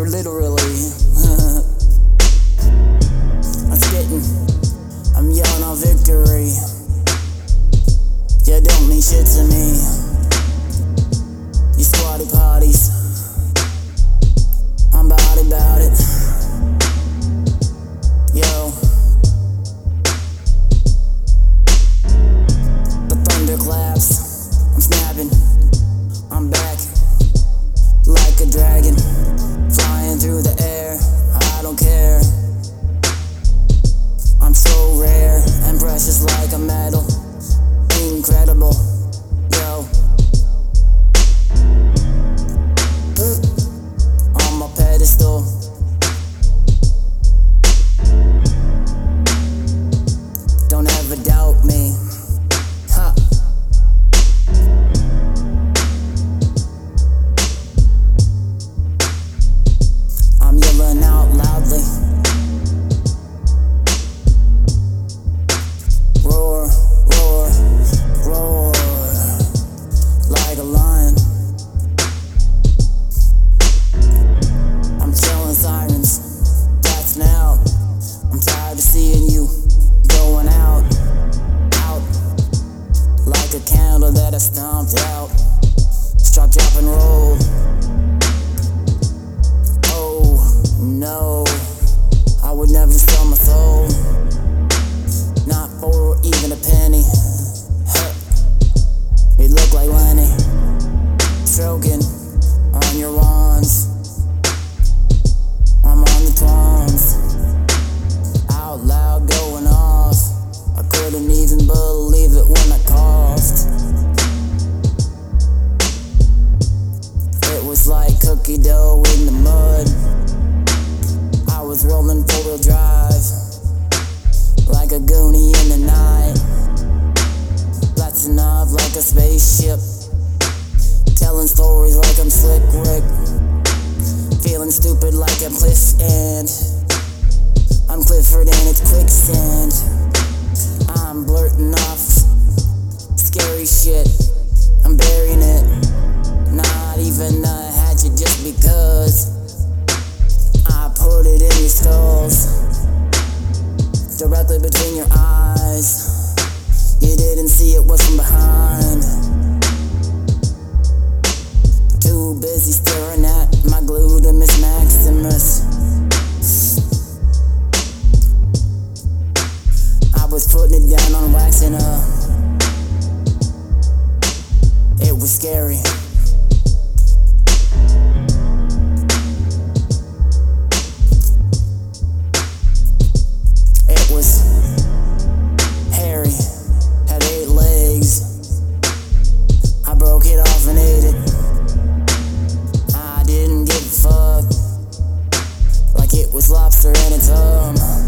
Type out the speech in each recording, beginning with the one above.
words are literally. stupid like a cliff and I'm Clifford and it's quicksand. I'm blurting off scary shit. I'm burying it. Not even a hatchet just because I put it in your skulls. Directly between your eyes. You didn't see it was from behind. Too busy staring at of serenity.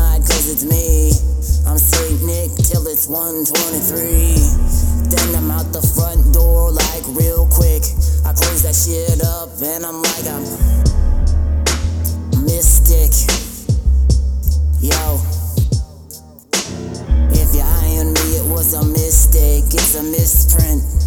Hide, cause it's me. I'm St. Nick till it's 123. Then I'm out the front door like real quick. I close that shit up and I'm like, I'm mystic. Yo. If you iron me, it was a mistake. It's a misprint.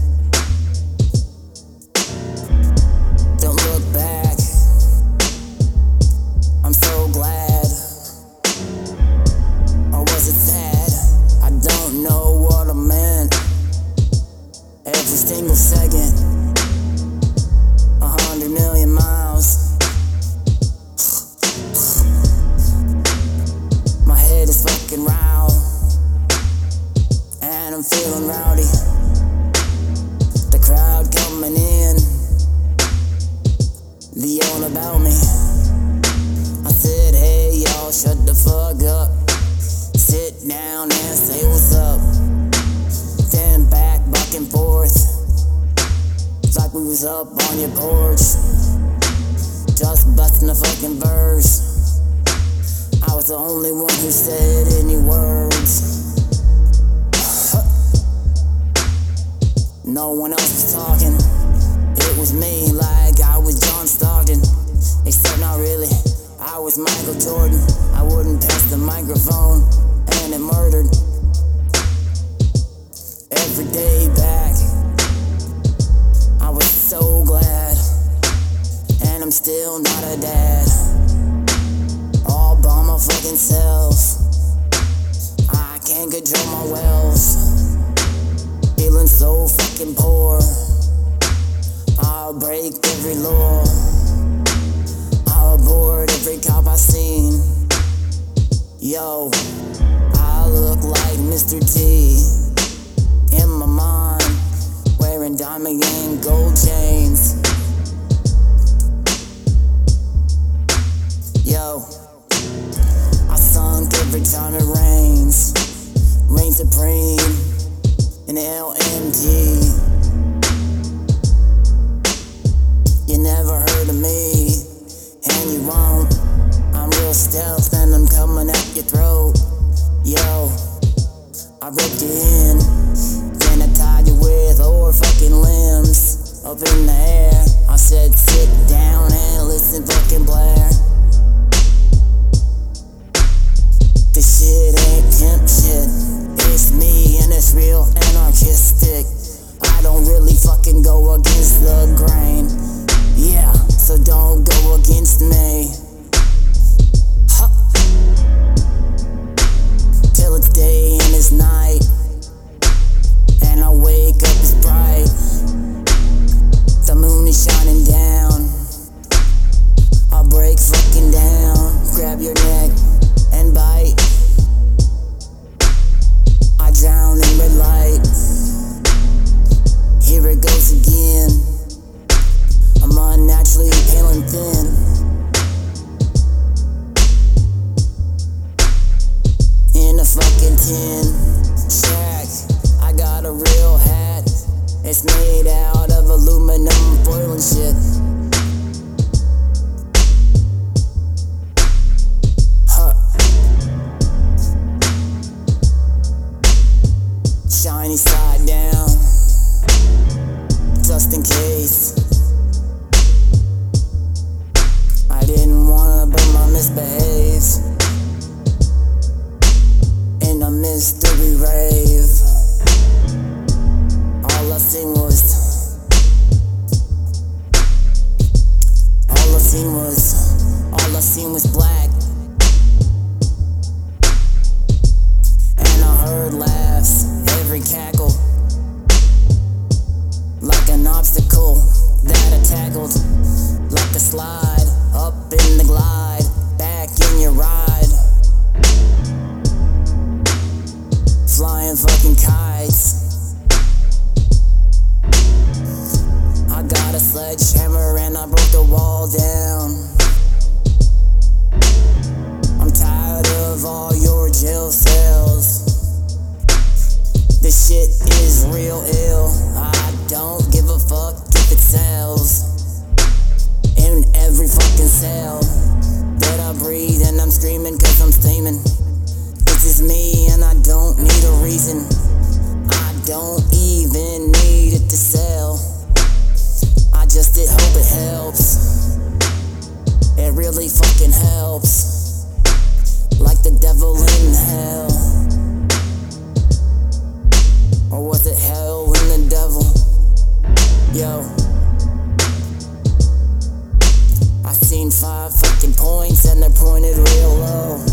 Was up on your porch. Just busting a fucking verse. I was the only one who said any words. No one else was talking. It was me, like I was John Stockton. Except not really. I was Michael Jordan. I wouldn't pass the microphone, and it murdered. Every day back, still not a dad. All by my fucking self. I can't control my wealth. Feeling so fucking poor. I'll break every law. I'll board every cop I seen. Yo, I look like Mr. T. In my mind, wearing diamond and gold chains. Every time it rains. Reign supreme in LMG. You never heard of me, and you won't. I'm real stealth and I'm coming at your throat. Yo, I ripped you in, then I tied you with or fucking limbs up in the air. I said sit down and listen, fucking Blair. Shit ain't case. I didn't wanna, but my misbehaves in a mystery rave. All I seen was, all I seen was, all I seen was black. And I heard laughs, every cackle, obstacle that I tackled, like a slide up in the glide, back in your ride. Reason. I don't even need it to sell. I just did hope it helps. It really fucking helps. Like the devil in hell. Or was it hell and the devil? Yo. I seen five fucking points and they're pointed real low.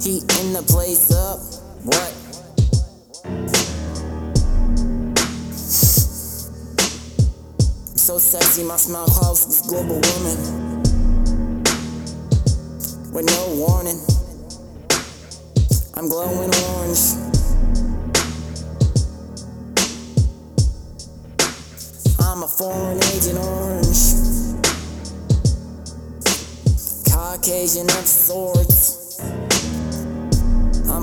Heating the place up. What? So sexy, my smile clouds this global woman. With no warning, I'm glowing orange. I'm a foreign agent orange. Caucasian of sorts.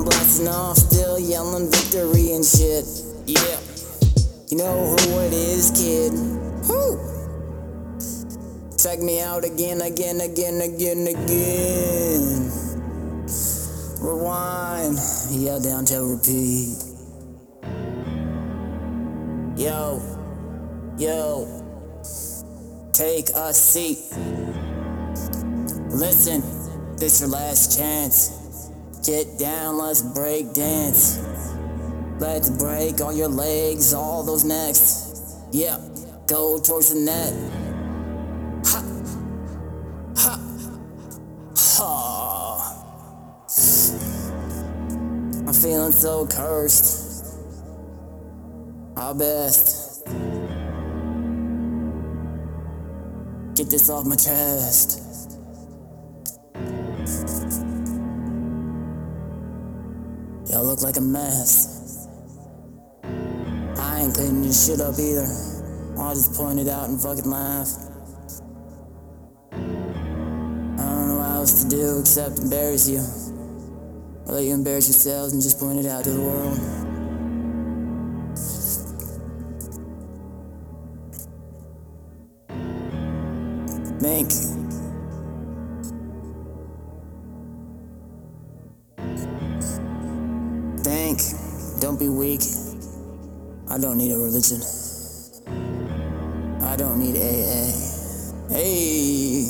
Blasting off, still yelling victory and shit. Yeah. You know who it is, kid. Who? Check me out again, again, again, again, again. Rewind. yeah, down to repeat. Yo, yo, take a seat. Listen, this your last chance. Get down, let's break dance. Let's break all your legs, all those necks. Yeah, go towards the net. Ha, ha, ha. I'm feeling so cursed. Our best. Get this off my chest. Look like a mess. I ain't cleaning this shit up either. I'll just point it out and fucking laugh. I don't know what else to do except embarrass you. Or let you embarrass yourselves and just point it out to the world. Think. Be weak. I don't need a religion. I don't need AA. Hey!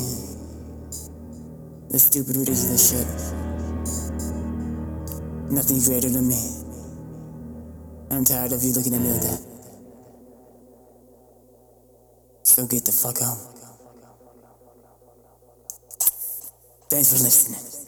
This stupid, ridiculous shit. Nothing greater than me. I'm tired of you looking at me like that. So get the fuck home. Thanks for listening.